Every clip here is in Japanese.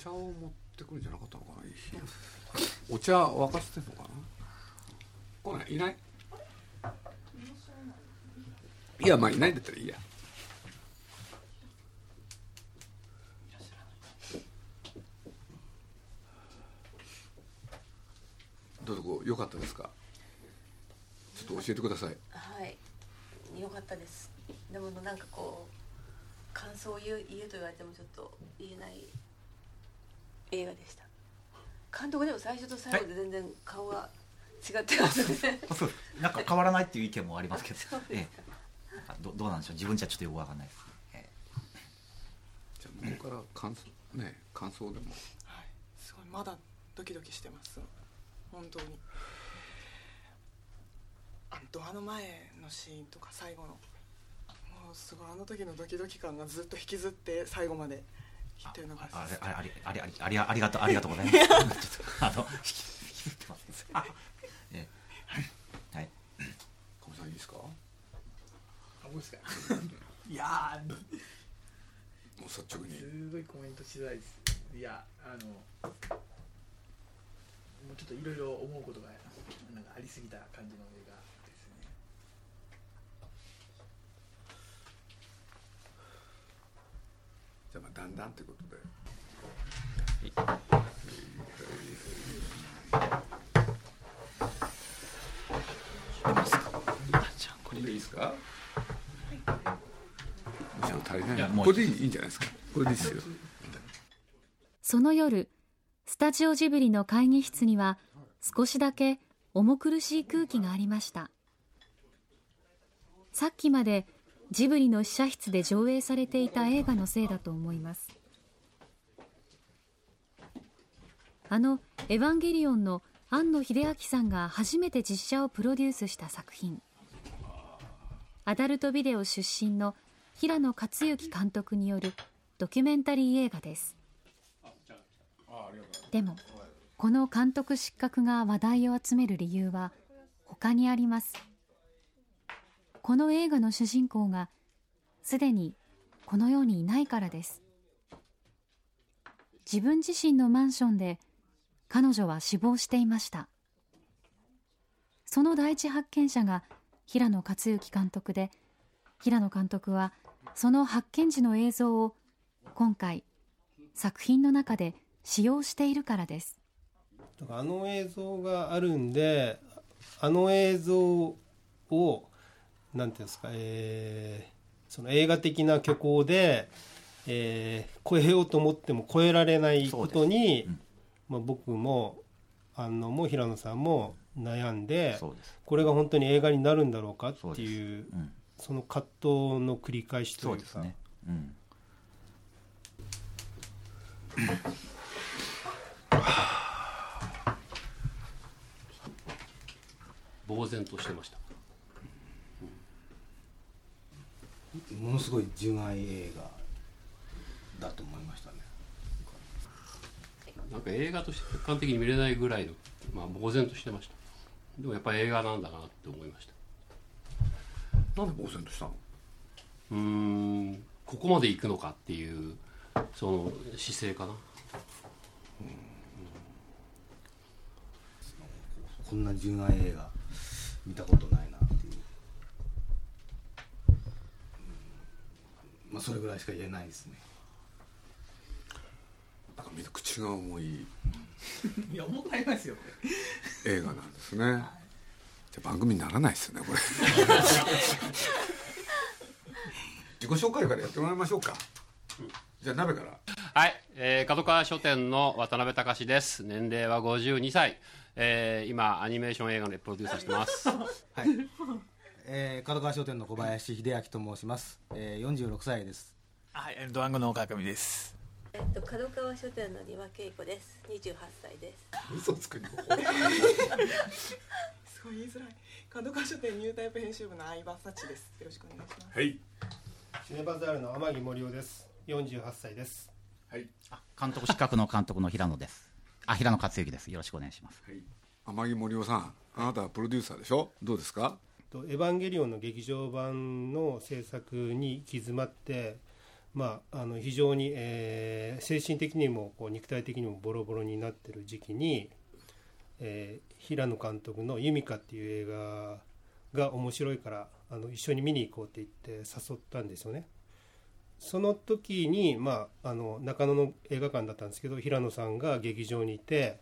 茶を持ってくるんじゃなかったのかなお茶沸かしてんのかな？来ないいない？いやまあいないんだったらいいや。どうぞよかったですか？ちょっと教えてください。はい。良かったです。でもなんかこう感想を言う言えと言われてもちょっと言えない映画でした。監督でも最初と最後で全然顔が違ってますね、そう。なんか変わらないっていう意見もありますけど、ええ、なんか。どどうなんでしょう？自分じゃちょっとよくわかんないです、えじゃあ向こうから感想ね感想でも。はい、すごいまだドキドキしてます。本当に。あドアの前のシーンとか最後の。もうすごいあの時のドキドキ感がずっと引きずって最後まであれあれあれあれあれあれありがとうありがとうございます。ちょっとあの引き引きますあええはいかもさんいいですかもあ僕ですかいやーう率直にすごいコメントしづらいですいやあのもうちょっといろいろ思うことがなんかありすぎた感じの映画ですねじゃあまあだんだんということでこれでいいですか？むしろ足りない。いやもうこれでいいいいんじゃないですか。これでいいですよその夜スタジオジブリの会議室には少しだけ重苦しい空気がありました。さっきまでジブリの試写室で上映されていた映画のせいだと思います。あの「エヴァンゲリオン」の庵野秀明さんが初めて実写をプロデュースした作品。アダルトビデオ出身の平野勝之監督によるドキュメンタリー映画です。でもこの監督失格が話題を集める理由は他にあります。この映画の主人公がすでにこの世にいないからです。自分自身のマンションで彼女は死亡していました。その第一発見者が平野勝之監督で平野監督はその発見時の映像を今回作品の中で使用しているからです。あの映像があるんであの映像をなんていうんですか、えーその映画的な虚構で、えー超えようと思っても超えられないことに、うん。まあ、僕も安野も平野さんも悩んでこれが本当に映画になるんだろうかっていううん。その葛藤の繰り返しというか。そうですね。うん。呆然としてましたものすごい純愛映画だと思いましたね。なんか映画として客観的に見れないぐらいの、まあ、呆然としてました。でもやっぱり映画なんだなって思いました。なんで呆然としたの？うーんここまで行くのかっていうその姿勢かな。こんな純愛映画見たことないなっていう、うんまあそれぐらいしか言えないですね。なんか口が重い。いや重くなりますよ。こ映画なんですね。じゃあ番組にならないですよねこれ。自己紹介からやってもらいましょうか。じゃあ鍋から。はい、えー、角川書店の渡辺隆です。年齢は52歳、えー、今アニメーション映画でプロデューサーしてます。はい、えー、角川商店の小林秀明と申します、えー、46歳です。れはいドワンゴの岡上です。えっと角川書店の丹羽恵子です。28歳です。嘘つくすごい言いづらい。角川書店ニュータイプ編集部の相葉幸です。よろしくお願いします。はい。シネバザールの天城森夫です。48歳です。はい。監督失格の監督の平野です。あ平野勝之です。よろしくお願いします。はい。天城森夫さんあなたはプロデューサーでしょ？どうですか？とエヴァンゲリオンの劇場版の制作に行き詰まってまあ、あの非常に、えー精神的にもこう肉体的にもボロボロになってる時期に、えー平野監督の「ユミカ」っていう映画が面白いからあの一緒に見に行こうって言って誘ったんですよね。その時に、まあ、あの中野の映画館だったんですけど平野さんが劇場にいて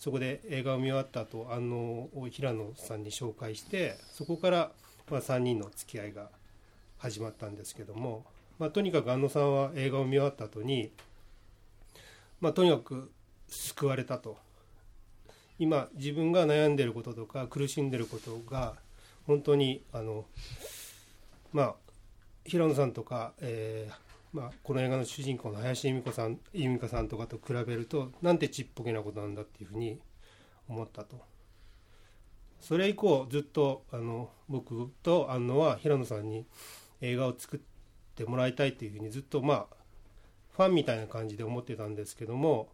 そこで映画を見終わった後安野を平野さんに紹介してそこから、まあ、3人の付き合いが始まったんですけども、まあ、とにかく安野さんは映画を見終わった後に、まあ、とにかく救われたと。今自分が悩んでることとか苦しんでることが本当にあのまあ平野さんとか、えーまあ、この映画の主人公の林由美子さん由美香さんとかと比べるとなんてちっぽけなことなんだっていうふうに思ったと。それ以降ずっとあの僕と安野は平野さんに映画を作ってもらいたいっていうふうにずっとまあファンみたいな感じで思ってたんですけども、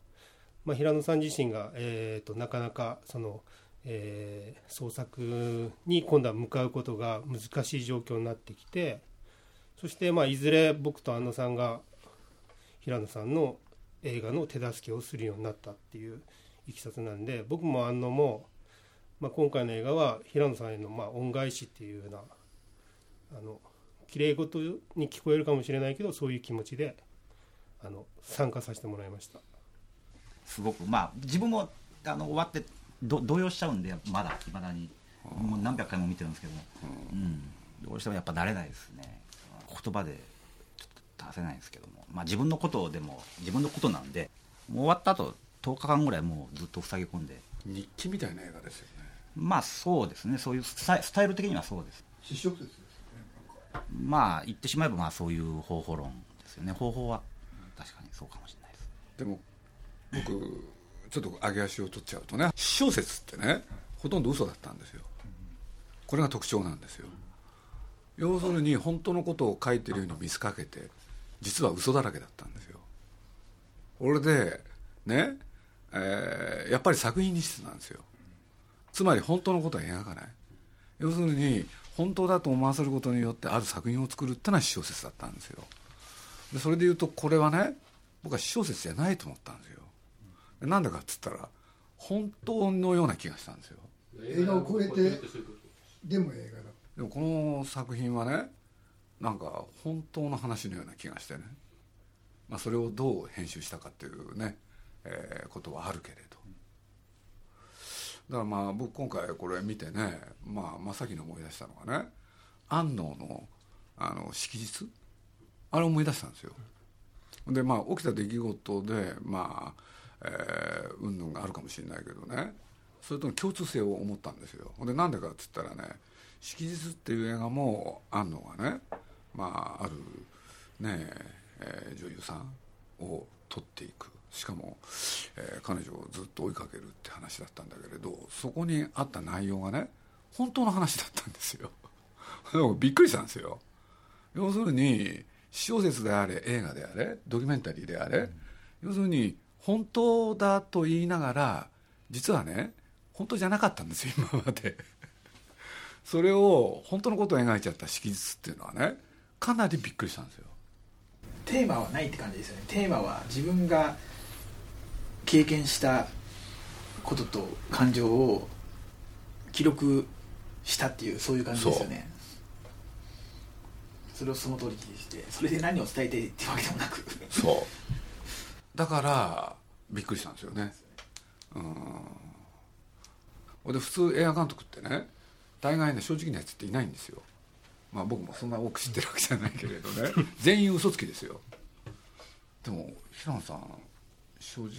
まあ、平野さん自身が、えー、となかなかその、えー創作に今度は向かうことが難しい状況になってきてそしてまあいずれ僕と安野さんが平野さんの映画の手助けをするようになったっていういきさつなんで僕も安野も、まあ、今回の映画は平野さんへのまあ恩返しっていうようなあの綺麗事に聞こえるかもしれないけどそういう気持ちであの参加させてもらいました。すごくまあ自分もあの終わってど動揺しちゃうんでまだいまだにもう何百回も見てるんですけど、うん。どうしてもやっぱ慣れないですね。言葉でちょっと出せないんですけども、まあ、自分のことでも自分のことなんでもう終わった後10日間ぐらいもうずっと塞ぎ込んで。日記みたいな映画ですよね。まあそうですね。そういうスタイル的にはそうです。説ですよねまあ言ってしまえばまあそういう方法論ですよね。方法は確かにそうかもしれないです。でも僕ちょっと上げ足を取っちゃうとね私小説ってねほとんど嘘だったんですよ。これが特徴なんですよ要するに本当のことを書いてるように見せかけて実は嘘だらけだったんですよ。これでね、えーやっぱり作品にしてたんですよ。つまり本当のことは描かない。要するに本当だと思わせることによってある作品を作るってのは小説だったんですよ。でそれで言うとこれはね僕は小説じゃないと思ったんですよ。でなんでかっつったら本当のような気がしたんですよ。映画を超えてでも映画でもこの作品はねなんか本当の話のような気がしてね、まあ、それをどう編集したかっていうね、えーことはあるけれど。だからまあ僕今回これ見てね、まあ、真っ先に思い出したのがね安納のあの式日あれ思い出したんですよ。でまあ起きた出来事でまあえー云々があるかもしれないけどね。それとの共通性を思ったんですよ。でなんでかっつったらね「式日」っていう映画も安野がね。まああるねえー女優さんを撮っていく。しかも、えー彼女をずっと追いかけるって話だったんだけれどそこにあった内容がね本当の話だったんですよ。でもびっくりしたんですよ。要するに小説であれ映画であれドキュメンタリーであれ、要するに本当だと言いながら実はね本当じゃなかったんですよ今まで。それを本当のことを描いちゃった式日っていうのはねかなりびっくりしたんですよ。テーマはないって感じですよね。テーマは自分が経験したことと感情を記録したっていうそういう感じですよね。それをその通りにしてそれで何を伝えてってわけでもなく。そう。だからびっくりしたんですよね。うん。で普通映画監督ってね大概ね正直なやつっていないんですよ。まあ僕もそんな多く知ってるわけじゃないけれどね。全員嘘つきですよ。でも平野さん正直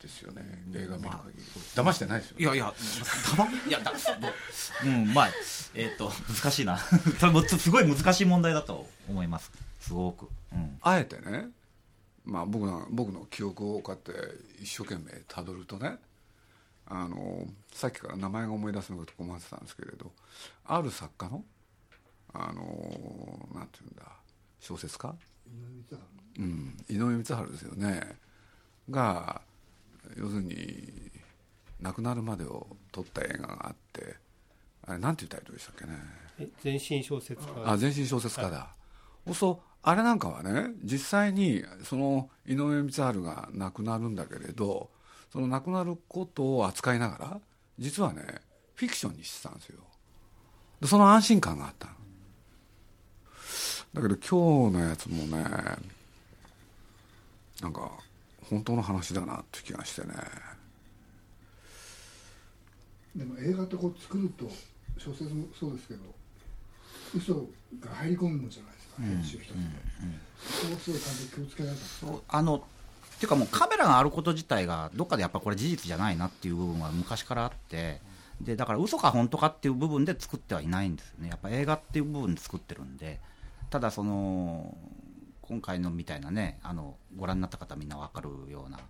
ですよね。映画見る限り。騙してないですよいやいや、たまいやだ、うん、まあ、えっ、と、難しいな。すごい難しい問題だと思います。すごく。うん。あえてね、まあ、僕の僕の記憶をこうやって一生懸命たどるとねあのさっきから名前が思い出すのかと困ってたんですけれどある作家のあのなんていうんだ小説家、うん、井上光晴ですよね。が要するに亡くなるまでを撮った映画があってあれなんていうタイトルでしたっけね？え全身小説家。あ全身小説家だ、そうあれなんかはね実際にその井上光晴が亡くなるんだけれどその亡くなることを扱いながら実はねフィクションにしてたんですよ。でその安心感があった。だけど今日のやつもねなんか本当の話だなって気がしてね。でも映画ってこう作ると小説もそうですけど嘘が入り込むじゃないですか、編集一つで、そこをすごいちゃんと気をつけられたんですかあのっていうかもうカメラがあること自体がどっかでやっぱこれ事実じゃないなっていう部分は昔からあってでだから嘘か本当かっていう部分で作ってはいないんですよね。やっぱ映画っていう部分で作ってるんでただその今回のみたいなねあのご覧になった方みんな分かるようなや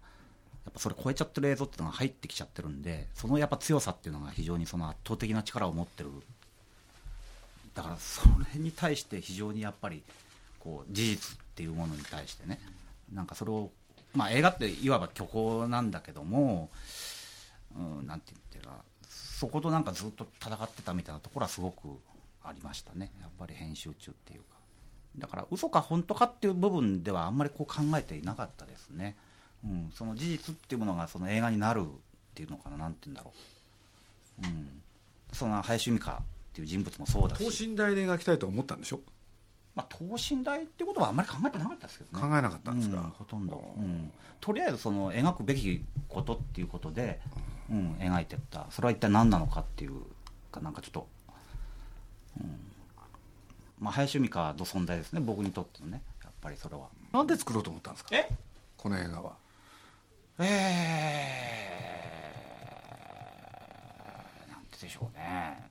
っぱそれ超えちゃってる映像っていうのが入ってきちゃってるんでそのやっぱ強さっていうのが非常にその圧倒的な力を持ってる。だからそれに対して非常にやっぱりこう事実っていうものに対してねなんかそれをまあ映画っていわば虚構なんだけども、うん、なんて言っていうかそことなんかずっと戦ってたみたいなところはすごくありましたね。やっぱり編集中っていうか。だから嘘か本当かっていう部分ではあんまりこう考えていなかったですね、うん、その事実っていうものがその映画になるっていうのかななんて言うんだろう、うん、その林美香っていう人物もそうだし。等身大で描きたいと思ったんでしょ？まあ、等身大ってことはあんまり考えてなかったですけどね。考えなかったんですか、うんほとんど、うん、とりあえずその描くべきことっていうことで、うん、描いてった。それは一体何なのかっていうかなんかちょっと、うん。まあ、林美香の存在ですね僕にとってのねやっぱりそれは。なんで作ろうと思ったんですか？え？この映画は。えー、なんてでしょうね。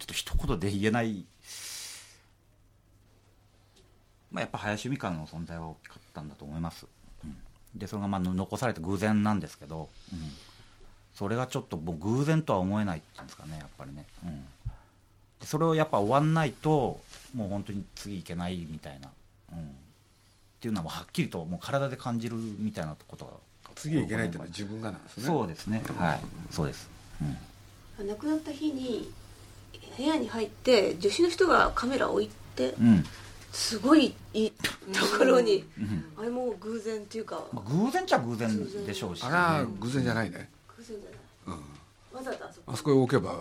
ちょっと一言で言えないまあやっぱ林美香の存在は大きかったんだと思います、うん。でそれがまあ残されて偶然なんですけど、うん。それがちょっともう偶然とは思えないっていうんですかねやっぱりね、うん、でそれをやっぱ終わんないともう本当に次いけないみたいな、うん、っていうのはもうはっきりともう体で感じるみたいなことが次いけないっていうのは自分がなんですね。そうですね。はい。そうです、うん。亡くなった日に部屋に入って助手の人がカメラを置いてうんすごいいいところに、うんあれも偶然っていうか。まあ、偶然っちゃ偶然でしょうし、あら偶然じゃないね。偶然じゃない、わざとあそこ？あそこへ置けば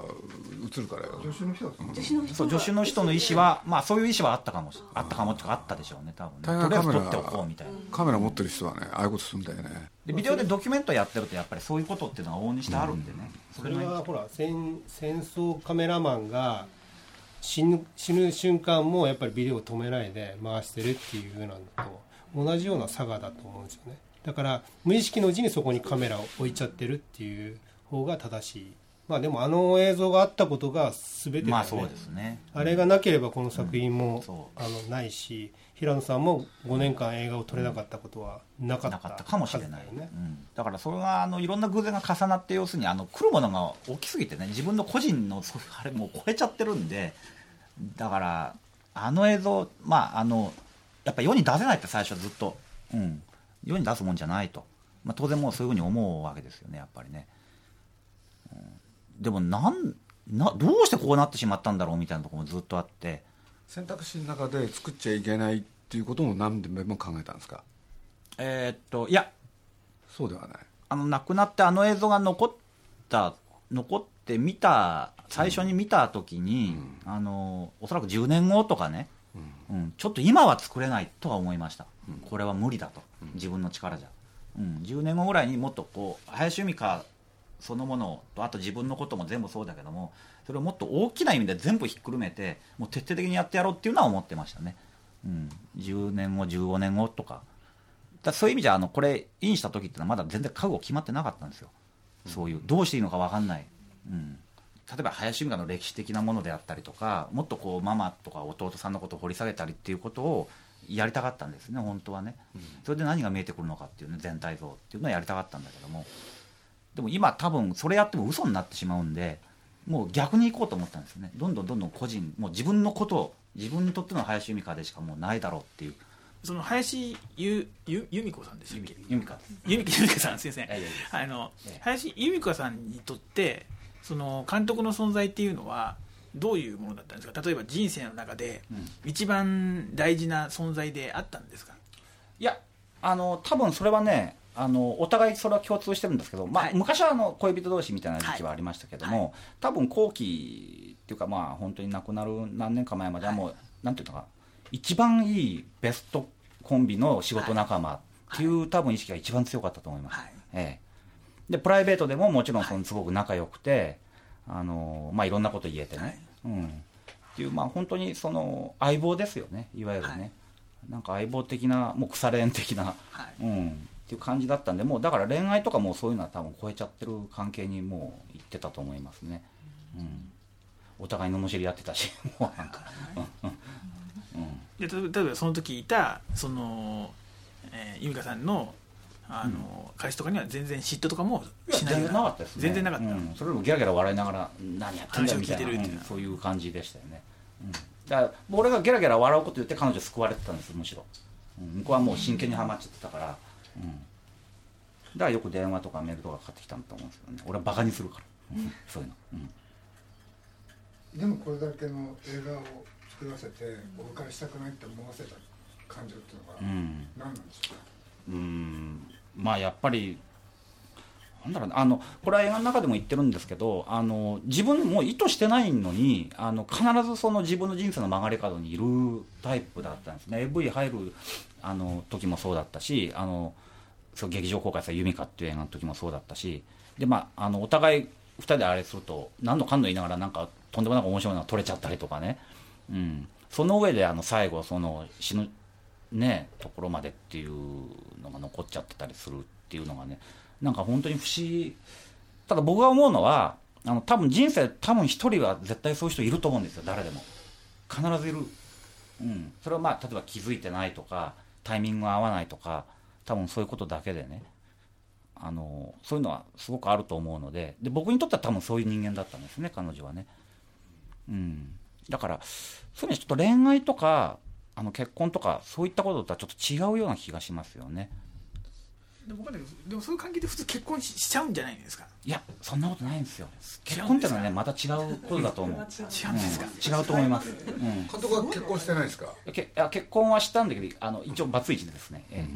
映るからよ。助手の人は助手の人そう助手の人の意思はまあそういう意思はあったかもしあったかもっていうかあったでしょうね多分大ねとりあえず概カメラ撮っておこうみたいな。カメラ持ってる人はねああいうことするんだよね。でビデオでドキュメントやってるとやっぱりそういうことっていうのが往々にしてあるんでね、それはほら戦戦争カメラマンが死ぬ死ぬ瞬間もやっぱりビデオを止めないで回してるっていうのと同じような差がだと思うんですよね。だから無意識のうちにそこにカメラを置いちゃってるっていう方が正しい。まあでもあの映像があったことが全てだよね、まあそうですね。あれがなければこの作品も、そあのないし平野さんも5年間映画を撮れなかったことはなかった,、なかったかもしれない、ね。うん、だからそれがあのいろんな偶然が重なって要するにあの来るものが大きすぎてね自分の個人のあれもう超えちゃってるんでだからあの映像まああのやっぱ世に出せないって最初はずっと、うん、世に出すもんじゃないと、まあ、当然もうそういうふうに思うわけですよねやっぱりね、うん、でもなんなどうしてこうなってしまったんだろうみたいなところもずっとあって選択肢の中で作っちゃいけないっていうことも何でも考えたんですか？えーっといや。そうではない。あの亡くなってあの映像が残った残って見た最初に見た時に、あのおそらく10年後とかね、うん。ちょっと今は作れないとは思いました、これは無理だと、自分の力じゃ、うん、10年後ぐらいにもっとこう林美香そのものとあと自分のことも全部そうだけどもそれをもっと大きな意味で全部ひっくるめてもう徹底的にやってやろうっていうのは思ってましたね、うん、10年後15年後とか。だそういう意味じゃあのこれインした時ってのはまだ全然覚悟決まってなかったんですよ、そういうどうしていいのか分かんない、うん、例えば林美香の歴史的なものであったりとかもっとこうママとか弟さんのことを掘り下げたりっていうことをやりたかったんですね本当はね、それで何が見えてくるのかっていうね全体像っていうのをやりたかったんだけどもでも今多分それやっても嘘になってしまうんでもう逆に行こうと思ったんですよね。どんどんどんどん個人もう自分のことを自分にとっての林美香でしかもうないだろうっていう。その林由由由美子さんでしたっけ？由美香由美さん先生いやいやいやあのええ。林由美子さんにとってその監督の存在っていうのはどういうものだったんですか？例えば人生の中で一番大事な存在であったんですか、いやあの多分それはねあのお互いそれは共通してるんですけど、まあはい。昔はあの恋人同士みたいな時期はありましたけども、は多分後期っていうかまあ本当に亡くなる何年か前まではもう、なんていうのか一番いいベストコンビの仕事仲間っていう、多分意識が一番強かったと思います、はい。ええ。でプライベートでももちろんそのすごく仲良くて、あのまあいろんなこと言えてね、うん、っていうまあ本当にその相棒ですよね。いわゆるね、はい。なんか相棒的なもう腐れ縁的な、はい。うん、っていう感じだったんでもうだから恋愛とかもうそういうのは多分超えちゃってる関係にもう行ってたと思いますね、うん、お互いののしりやってたし もうなんか、うん。うん。で例えばその時いたその、えー、由美香さんのあの、彼氏とかには全然嫉妬とかもしない全然なかったですね。全然なかった、うん。それでもギャラギャラ笑いながら何やってんだよみたいな。う。ん。そういう感じでしたよね、うん、だから俺がギャラギャラ笑うこと言って彼女救われてたんですむしろ、うん、向こうはもう真剣にはまっちゃってたから、うん、だからよく電話とかメールとかかかってきたんだと思うんですけどね。俺はバカにするから、うん。そういうの、うん。でもこれだけの映画を作らせてお別れしたくないって思わせた感情っていうのはうん。何なんですか、うん。まあやっぱりなんだろうな。あのこれは映画の中でも言ってるんですけどあの自分も意図してないのにあの必ずその自分の人生の曲がり角にいるタイプだったんですね。AV 入るあの時もそうだったしあのそう劇場公開された「ユミカ」っていう映画の時もそうだったしで、まあ、あのお互い2人であれすると何のかんの言いながらなんかとんでもなく面白いのが撮れちゃったりとかね、うん、その上であの最後その死ぬねところまでっていうのが残っちゃってたりするっていうのがねなんか本当に不思議。ただ僕が思うのはあの多分人生多分一人は絶対そういう人いると思うんですよ。誰でも。必ずいる、うん、それはまあ例えば気づいてないとかタイミングが合わないとか多分そういうことだけでねあのそういうのはすごくあると思うのでで僕にとっては多分そういう人間だったんですね彼女はね、うん、だからそういう意味でちょっと恋愛とかあの結婚とかそういったこととはちょっと違うような気がしますよね。でもわかんないけどでもそういう関係で普通結婚ししちゃうんじゃないんですか？いやそんなことないんですよ。結婚ってのはねまた違うことだと思う。違うんですか、うん。違うと思います、うん。監督は結婚してないですか？けいや結婚はしたんだけどあの一応バツイチでですね、ええ。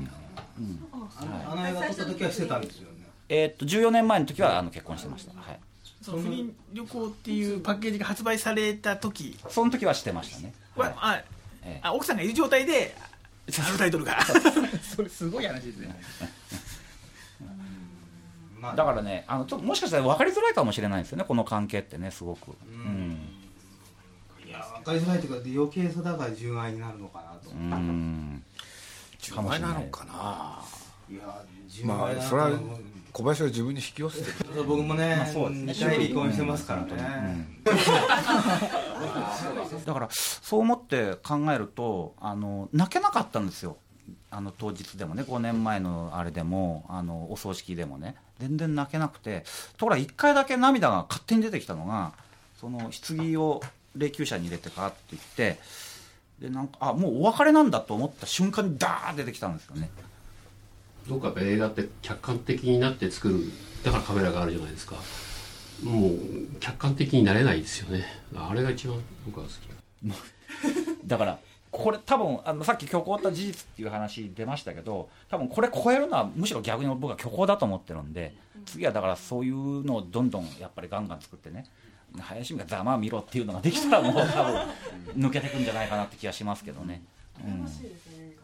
うんあの映画撮った時はしてたんですよね。えーっと14年前の時はあの結婚してました、はい、その不倫旅行っていうパッケージが発売された時？その時はしてましたね、は、あええ。あ奥さんがいる状態であのタイトルが。それすごい話ですね。まあだからねあのちょっともしかしたら分かりづらいかもしれないですよねこの関係ってねすごく、うん。いや分かりづらいというかで余計さだから純愛になるのかなと、うん。純愛なのかな。いや純ま愛だなあそれは小林は自分に引き寄せてる。僕もね,、まあそうですね。2回離婚してますからね、だからそう思って考えるとあの泣けなかったんですよ。あの当日でもね5年前のあれでもあのお葬式でもね全然泣けなくてところが1回だけ涙が勝手に出てきたのがその棺を霊柩車に入れてかって言ってでなんかあもうお別れなんだと思った瞬間にダーッ出てきたんですよね。どうか映画って客観的になって作るだからカメラがあるじゃないですか。もう客観的になれないですよね。あれが一番僕は好き。だからこれ多分あのさっき虚構った事実っていう話出ましたけど多分これ超えるのはむしろ逆に僕は虚構だと思ってるんで次はだからそういうのをどんどんやっぱりガンガン作ってね林美がざまあ見ろっていうのができたらもう多分抜けてくんじゃないかなって気がしますけどね。うん。楽しいですね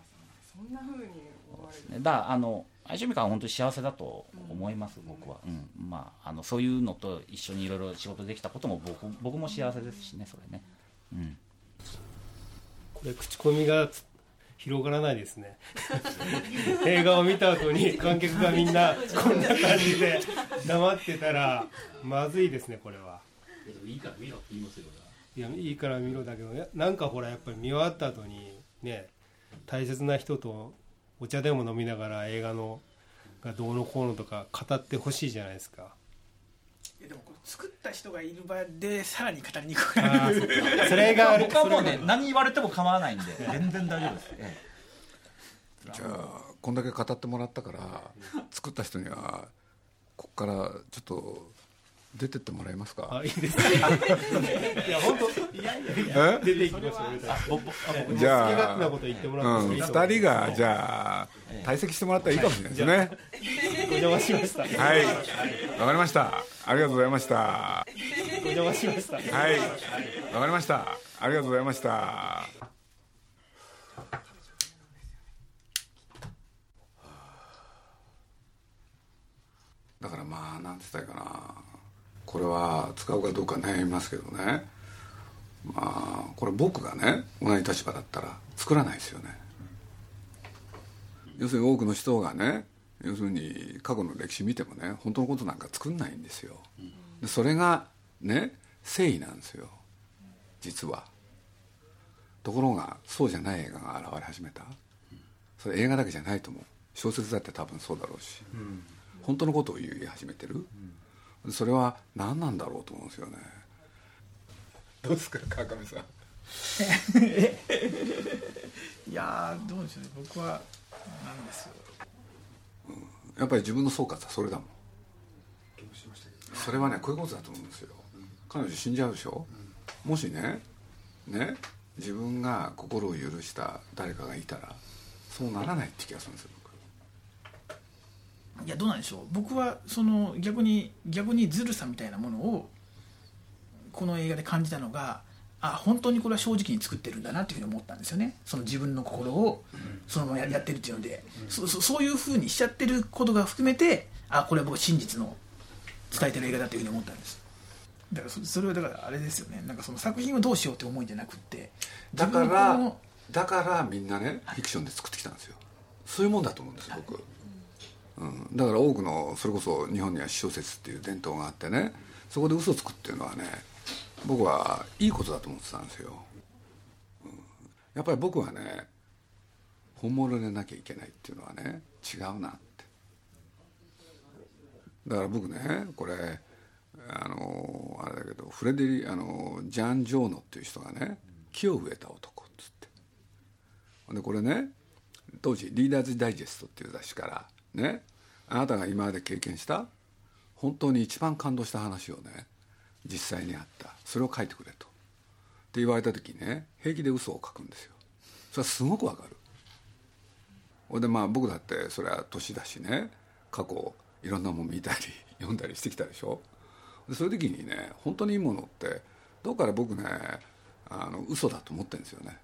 そんな風に思われるだからあの林美香は本当に幸せだと思います、僕は、うん。まあ、あのそういうのと一緒にいろいろ仕事できたことも僕僕も幸せですしねそれね、うん、これ口コミがつ広がらないですね。映画を見た後に観客がみんなこんな感じで黙ってたらまずいですねこれは。いいから見ろって言いますよいやいいから見ろだけどねなんかほらやっぱり見終わった後にね大切な人とお茶でも飲みながら映画のがどうのこうのとか語ってほしいじゃないですかいやでもこれ作った人がいる場でさらに語りにくくなる。そっか。それが僕はもう。ね何言われても構わないんで。全然大丈夫です、えじゃあこんだけ語ってもらったから作った人にはここからちょっと出てってもらえますか？あいいですいや本当いやいやいやえ？出ていきますじゃあ好き勝手なこと言ってもらってうん、もいいと思う2人がじゃあ退席してもらったらいいかもしれないですね。お邪魔しました。はい。わかりましたありがとうございました。お邪魔しました。はい。わかりました。ありがとうございました。だからまあなんて言ったらいいかな。これは使うかどうか悩みますけどね。まあこれ僕がね同じ立場だったら作らないですよね。要するに多くの人がね要するに過去の歴史見てもね本当のことなんか作んないんですよ。でそれがね誠意なんですよ。実は。ところがそうじゃない映画が現れ始めた。それ映画だけじゃないと思う。小説だって多分そうだろうし、本当のことを言い始めてる、それは何なんだろうと思うんですよね。どうですか川上さん？いやーどうでしょうね。僕はなんですよやっぱり自分の総括はそれだもん。それはねこういうことだと思うんですよ。彼女死んじゃうでしょ、もしねね自分が心を許した誰かがいたらそうならないって気がするんですよいやどうなんでしょう？僕はその逆に逆にずるさみたいなものをこの映画で感じたのがあ本当にこれは正直に作ってるんだなっていうふうに思ったんですよね。その自分の心をそのままややってるっていうので、そそそういうふうにしちゃってることが含めてあこれは僕真実の伝えてる映画だというふうに思ったんです。だからそそれはだからあれですよね。なんかその作品をどうしようって思いじゃなくってだからのだからみんなねフィクションで作ってきたんですよ。そういうもんだと思うんですよ僕、うん、だから多くのそれこそ日本には私小説っていう伝統があってねそこで嘘つくっていうのはね僕はいいことだと思ってたんですよ、うん、やっぱり僕はね本物でなきゃいけないっていうのはね違うなって。だから僕ねこれあのあれだけどフレデリあのジャン・ジョーノっていう人がね「木を植えた男」っつって。でこれね当時「リーダーズ・ダイジェスト」っていう雑誌からねあなたが今まで経験した本当に一番感動した話をね実際にあった。それを書いてくれと。って言われた時にね平気で嘘を書くんですよ。それはすごくわかる。ほいでまあ僕だってそれは年だしね過去いろんなもん見たり 読んだりしてきたでしょ。でそういう時にね本当にいいものってどっから僕ねあの嘘だと思ってるんですよね。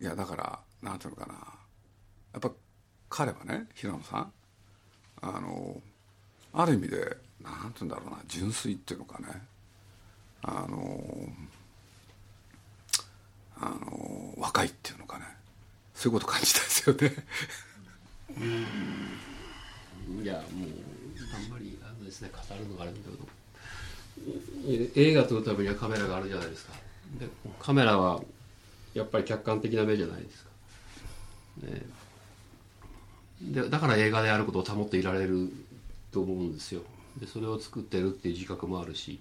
いやだからなんていうのかな。やっぱ彼はね平野さんあのある意味でなんていうんだろうな純粋っていうのかね。あのあの若いっていうのかね。そういうこと感じたですよね。いやもうあんまりあのですね語るのがあれだけど。映画撮るためにはカメラがあるじゃないですか。でカメラはやっぱり客観的な目じゃないですか、ね、でだから映画であることを保っていられると思うんですよ。でそれを作ってるっていう自覚もあるし。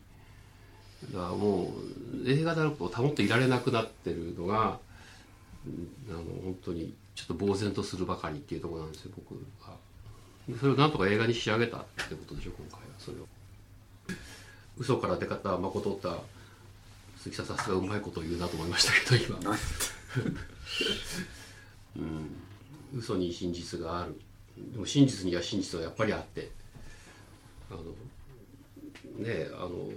だからもう映画であることを保っていられなくなってるのがうんあの本当にちょっと呆然とするばかりっていうところなんですよ僕は。でそれをなんとか映画に仕上げたってことでしょ今回はそれを。嘘から出方まことった鈴木さんさすがうまいことを言うなと思いましたけど今。うん。嘘に真実がある。でも真実には真実はやっぱりあってあのねあの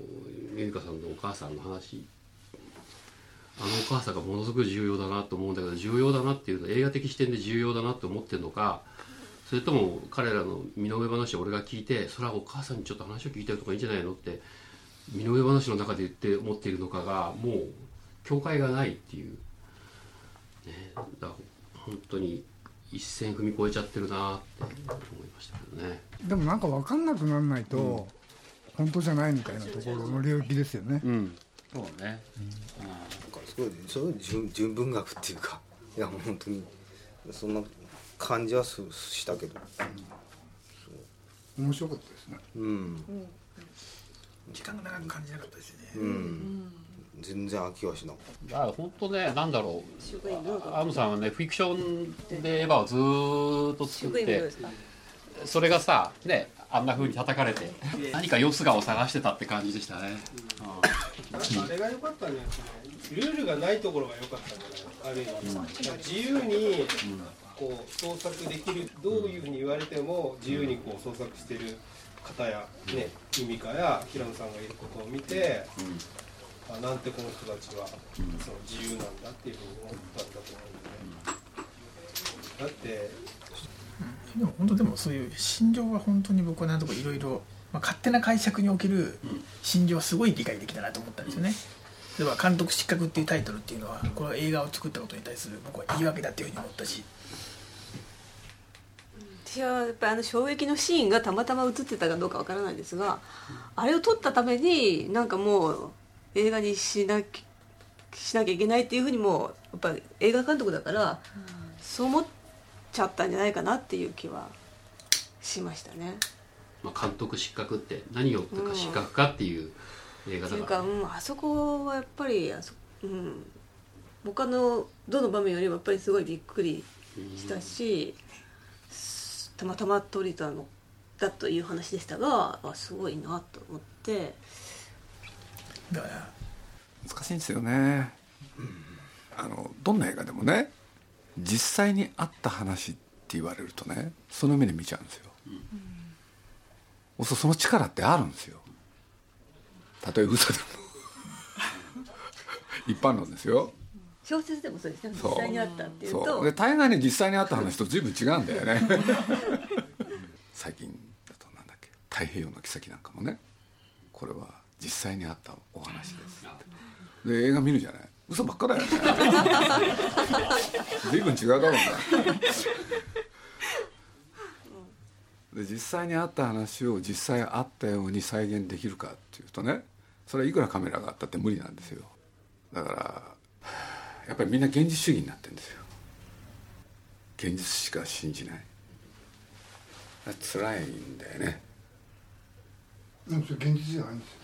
ゆりかさんのお母さんの話。あのお母さんがものすごく重要だなと思うんだけど重要だなっていうのは映画的視点で重要だなって思ってるのかそれとも彼らの身の上話を俺が聞いてそれはお母さんにちょっと話を聞いたりとかいいんじゃないのって身の上話の中で言って思っているのかがもう境界がないっていう、ね、だから本当に一線踏み越えちゃってるなって思いましたけどね。でもなんか分かんなくならないと、本当じゃないみたいなところの領域ですよね、うん。そうね、すごいそういう純純文学っていうか。いや本当にそんな感じはすしたけど。面白かったですね。うん。時間が長く感じなかったですね。うん全然飽きはしなかっだから本当ねなんだろう。アムさんはねフィクションでエヴァをずーっと作ってそれがさねあんな風に叩かれて何か様子がを探してたって感じでしたね、なん。かあれが良かったんじゃないですかねルールがないところが良かったんじゃないある意味、なん。か自由にこう創作できるどういうふうに言われても自由にこう創作してる方やねミミカや平野さんがいることを見て、あなんてこの人たちはその自由なんだっていうふうに思ったんだと思うんで、だってでも本当でもそういう心情は本当に僕はなんとかいろいろまあ勝手な解釈における心情はすごい理解できたなと思ったんですよね。例えば「監督失格」っていうタイトルっていうのはこの映画を作ったことに対する僕は言い訳だっていうふうに思ったし。私はやっぱりあの衝撃のシーンがたまたま映ってたかどうかわからないですがあれを撮ったためになんかもう映画にしなきしなきゃいけないっていうふうにもやっぱり映画監督だから、そう思っちゃったんじゃないかなっていう気はしましたね。まあ、監督失格って何をってか失格かっていう映画っていうか、だから、うん、あそこはやっぱりあそ、うん、他のどの場面よりもやっぱりすごいびっくりしたし、たまたま撮れたのだという話でしたがあすごいなと思ってだから難しいんですよね、あのどんな映画でもね実際にあった話って言われるとねその目で見ちゃうんですよ、そうその力ってあるんですよ。たとえ嘘でも。一般論ですよ。小説でもそうですねそう。実際にあったっていうと。で大概ね実際にあった話と随分違うんだよね。最近だとなんだっけ。太平洋の妃なんかもね。これは実際にあったお話ですで映画見るじゃない？嘘ばっかだよね。随分違うだろうな。で実際にあった話を実際あったように再現できるかっていうとねそれはいくらカメラがあったって無理なんですよ。だからやっぱりみんな現実主義になってるんですよ。現実しか信じない。辛いんだよね。でもそれ現実じゃないんですよ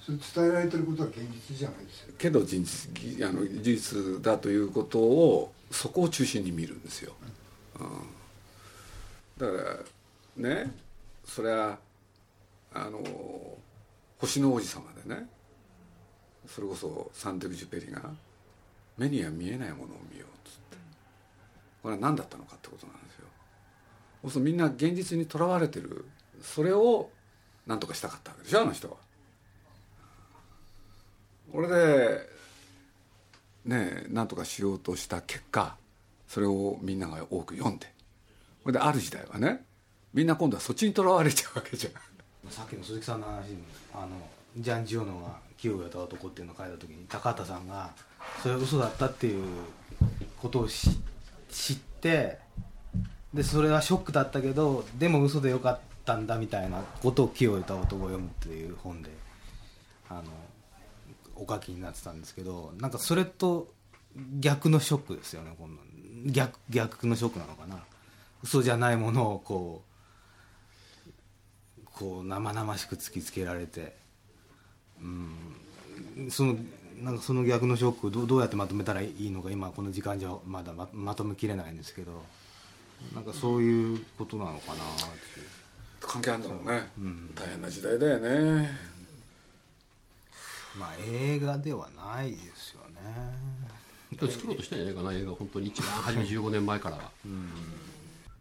それ伝えられてることは現実じゃないですよけど事実あの事実だということをそこを中心に見るんですよ、うん、だからねそれはあの星の王子様でねそれこそサンテグジュペリが目には見えないものを見ようっつって。これは何だったのかってことなんですよ。そうみんな現実にとらわれてる。それを何とかしたかったわけでしょあの人は。これでね何とかしようとした結果それをみんなが多く読んで。これである時代はねみんな今度はそっちにとらわれちゃうわけじゃん。さっきの鈴木さんの話にあのジャン・ジオノが「木を植えた男」っていうのを書いた時に高畑さんがそれは嘘だったっていうことをし知ってでそれはショックだったけどでも嘘でよかった。たんだみたいなことを「木を植えた男」を読むっていう本であのお書きになってたんですけどなんかそれと逆のショックですよね今度逆逆のショックなのかな。嘘じゃないものをこうこう生々しく突きつけられてうん。そのなんかその逆のショックどうどうやってまとめたらいいのか今この時間じゃまだままとめきれないんですけどなんかそういうことなのかなっていう。関係あるんだろうね、大変な時代だよね。まあ映画ではないですよね。作ろうとしたんじゃないかな映画本当に一番初め15年前からは、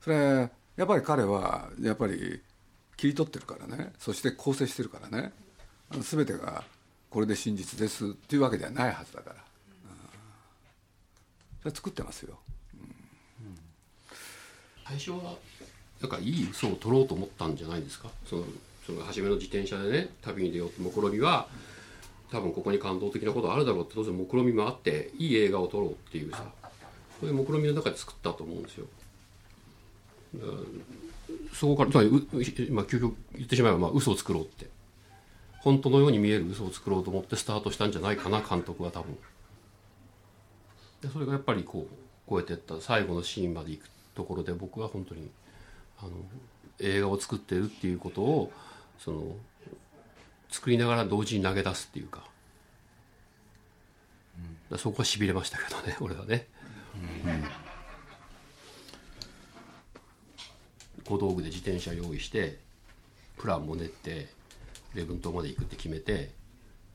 それやっぱり彼はやっぱり切り取ってるからね。そして構成してるからね。あの全てがこれで真実ですっていうわけではないはずだから、うん。それ作ってますよ。最初はなんかいい嘘を取ろうと思ったんじゃないですか？そのその初めの自転車でね旅に出ようって目論みは多分ここに感動的なことあるだろうって当然目論みもあっていい映画を撮ろうっていうさそういう目論みの中で作ったと思うんですよ。だからそこからつまりううまあ究極言ってしまえばまあ嘘を作ろうって。本当のように見える嘘を作ろうと思ってスタートしたんじゃないかな監督は多分。でそれがやっぱりこう超えてった。最後のシーンまで行くところで僕は本当にあの映画を作ってるっていうことをその作りながら同時に投げ出すっていうか,、そこはしびれましたけどね 俺はね、小道具で自転車用意してプランも練って礼文島まで行くって決めて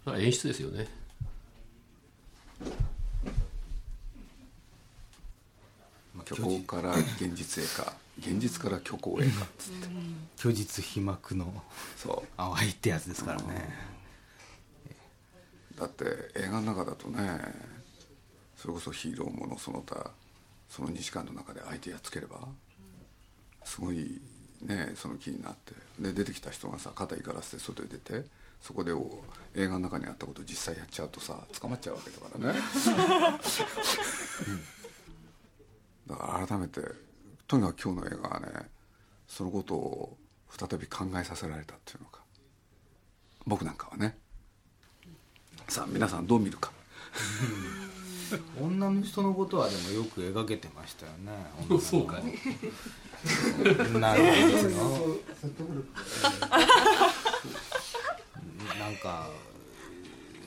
それは演出ですよね。虚構から現実へか現実から虚構へかっつって。虚実飛膜のそう。淡いってやつですからね。だって映画の中だとねそれこそヒーローものその他その2時間の中で相手やっつければすごいねその気になってで出てきた人がさ肩怒らせて外へ出てそこでお映画の中にあったことを実際やっちゃうとさ捕まっちゃうわけだからね。だから改めてとにかく今日の映画はねそのことを再び考えさせられたっていうのか。僕なんかはね。さあ皆さんどう見るか。女の人のことはでもよく描けてましたよね。そうかいなるほどなんか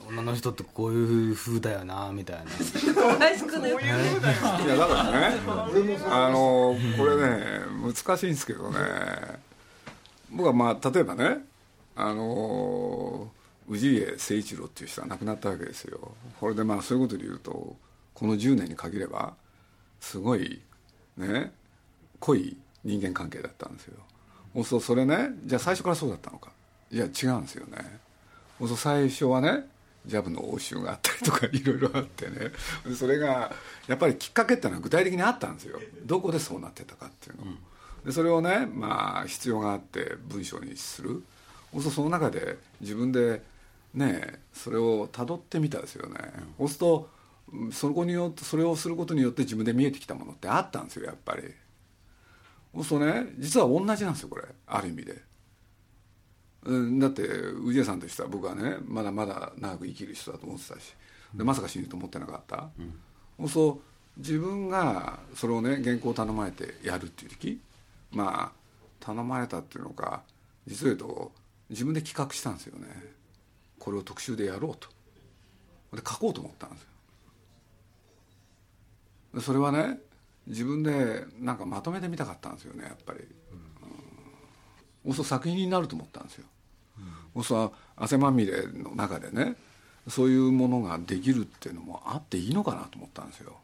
女の人ってこういう風だよなみたいな。大好きのよいやだからね あのこれね難しいんですけどね。僕はまあ例えばねあの氏家誠一郎っていう人が亡くなったわけですよ。これでまあそういうことで言うとこの10年に限ればすごいね濃い人間関係だったんですよ。そうするとそれねじゃあ最初からそうだったのか。いや違うんですよね。そうすると最初はねジャブの応酬があったりとかいろいろあってね。でそれがやっぱりきっかけっていうのは具体的にあったんですよ。どこでそうなってたかっていうの、でそれをねまあ必要があって文章にする。そうするとその中で自分でねそれをたどってみたですよね、そうするとうんそこによってそれをすることによって自分で見えてきたものってあったんですよやっぱり。そうするとね実は同じなんですよこれ。ある意味で。うんだって氏家さんとしては僕はねまだまだ長く生きる人だと思ってたしでまさか死ぬと思ってなかった、そうすると自分がそれをね原稿を頼まれてやるっていう時まあ頼まれたっていうのか実を言うと自分で企画したんですよね。これを特集でやろうと。で書こうと思ったんですよ。でそれはね自分でなんかまとめてみたかったんですよねやっぱり、うん、そ作品になると思ったんですよ、うん、そう汗まみれの中でねそういうものができるっていうのもあっていいのかなと思ったんですよ。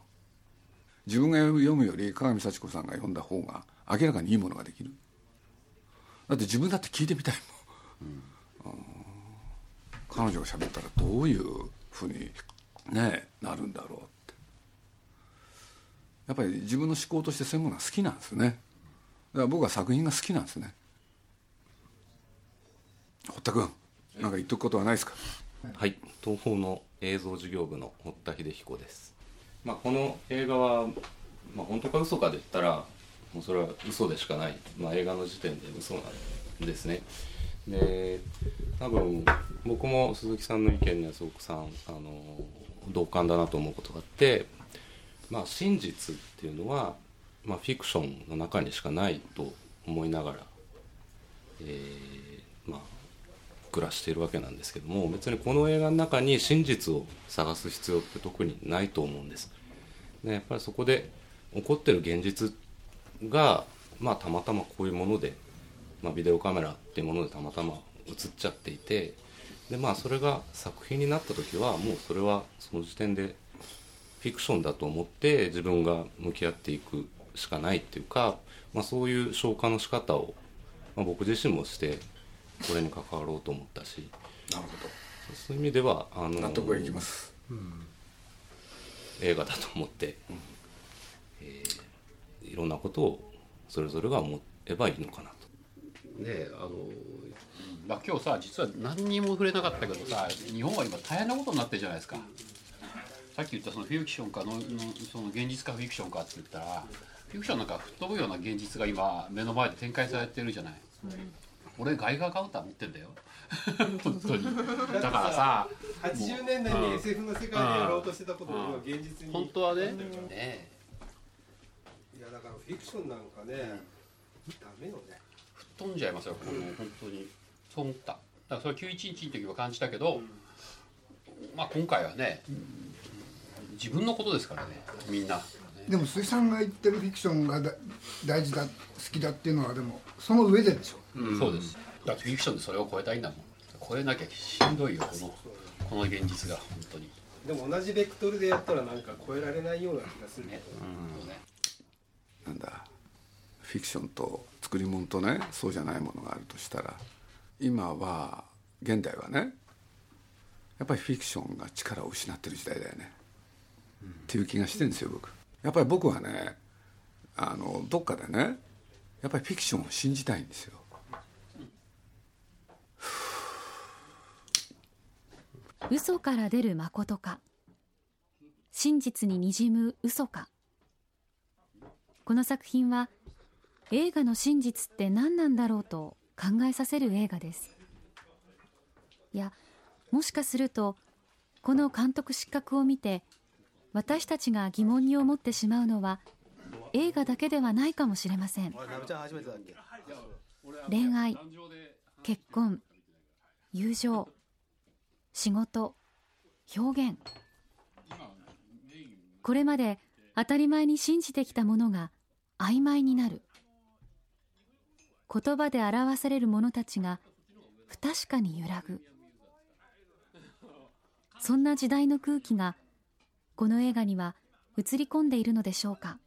自分が読むより鏡幸子さんが読んだ方が明らかにいいものができる。だって自分だって聞いてみたいもん、うん、彼女が喋ったらどういうふうにねなるんだろうって。やっぱり自分の思考としてそういうものが好きなんですね。だから僕は作品が好きなんですね。堀田君なんか言っとくことはないですか？はい。東宝の映像事業部の堀田秀彦です、まあ、この映画は、まあ、本当か嘘かで言ったらもうそれは嘘でしかない、まあ、映画の時点で嘘なんですね。で多分僕も鈴木さんの意見にはすごくさんあの同感だなと思うことがあって、まあ、真実っていうのは、まあ、フィクションの中にしかないと思いながら、えーまあ、暮らしているわけなんですけども別にこの映画の中に真実を探す必要って特にないと思うんです。でやっぱりそこで起こってる現実が、まあ、たまたまこういうもので、まあ、ビデオカメラっていうものでたまたま映っちゃっていてで、まあ、それが作品になった時はもうそれはその時点でフィクションだと思って自分が向き合っていくしかないっていうか、まあ、そういう消化の仕方を、まあ、僕自身もしてこれに関わろうと思ったし。なるほそういう意味ではあの納得がいきます、映画だと思って、えーいろんなことをそれぞれが思えばいいのかなと。ねあのまあ、今日さ実は何にも触れなかったけどさ日本は今大変なことになってるじゃないですか。さっき言ったそのフィクションかののその現実かフィクションかって言ったらフィクションなんか吹っ飛ぶような現実が今目の前で展開されてるじゃない、イガーカウンター持ってんだよ。本当に。だからさ80年代に SF の世界でやろうとしてたことが今現実に。本当はね。ね。いやだからフィクションなんかねダメよね。吹っ飛んじゃいますよ、この本当に。そう思った。だからそれ911の時は感じたけど、まあ今回はね、自分のことですからねみんな、ね、でも鈴木さんが言ってるフィクションがだ大事だ好きだっていうのはでもその上ででしょうん。そうです。だってフィクションでそれを超えたいんだもん。超えなきゃしんどいよこのこの現実が本当に。でも同じベクトルでやったらなんか超えられないような気がするけど、なんだ。フィクションと作り物とねそうじゃないものがあるとしたら今は現代はねやっぱりフィクションが力を失ってる時代だよね、っていう気がしてるんですよ僕。やっぱり僕はねあのどっかでねやっぱりフィクションを信じたいんですよ嘘から出る誠か。真実ににじむ嘘か。この作品は映画の真実って何なんだろうと考えさせる映画です。いやもしかするとこの監督失格を見て私たちが疑問に思ってしまうのは映画だけではないかもしれません。恋愛結婚友情仕事表現。これまで当たり前に信じてきたものが曖昧になる。言葉で表される者たちが不確かに揺らぐ。そんな時代の空気がこの映画には映り込んでいるのでしょうか。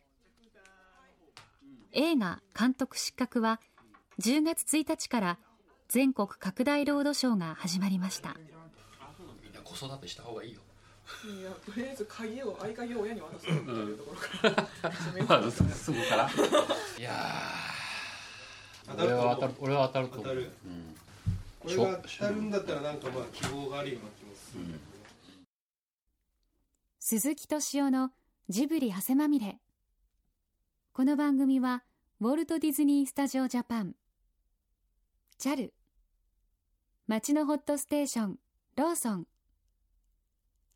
映画監督失格は10月1日から全国拡大ロードショーが始まりました。子育てした方がいいよ。いやとりあえず鍵を合鍵を親に渡すっていうところから。始 めまずすぐから。いやー。俺は当たる俺は当たると思う。当たる。うん。これが当たるんだったらなんかまあ希望があるような気もする、鈴木敏夫のジブリ汗まみれ。この番組はウォルト・ディズニー・スタジオ・ジャパン。JAL 町のホットステーションローソン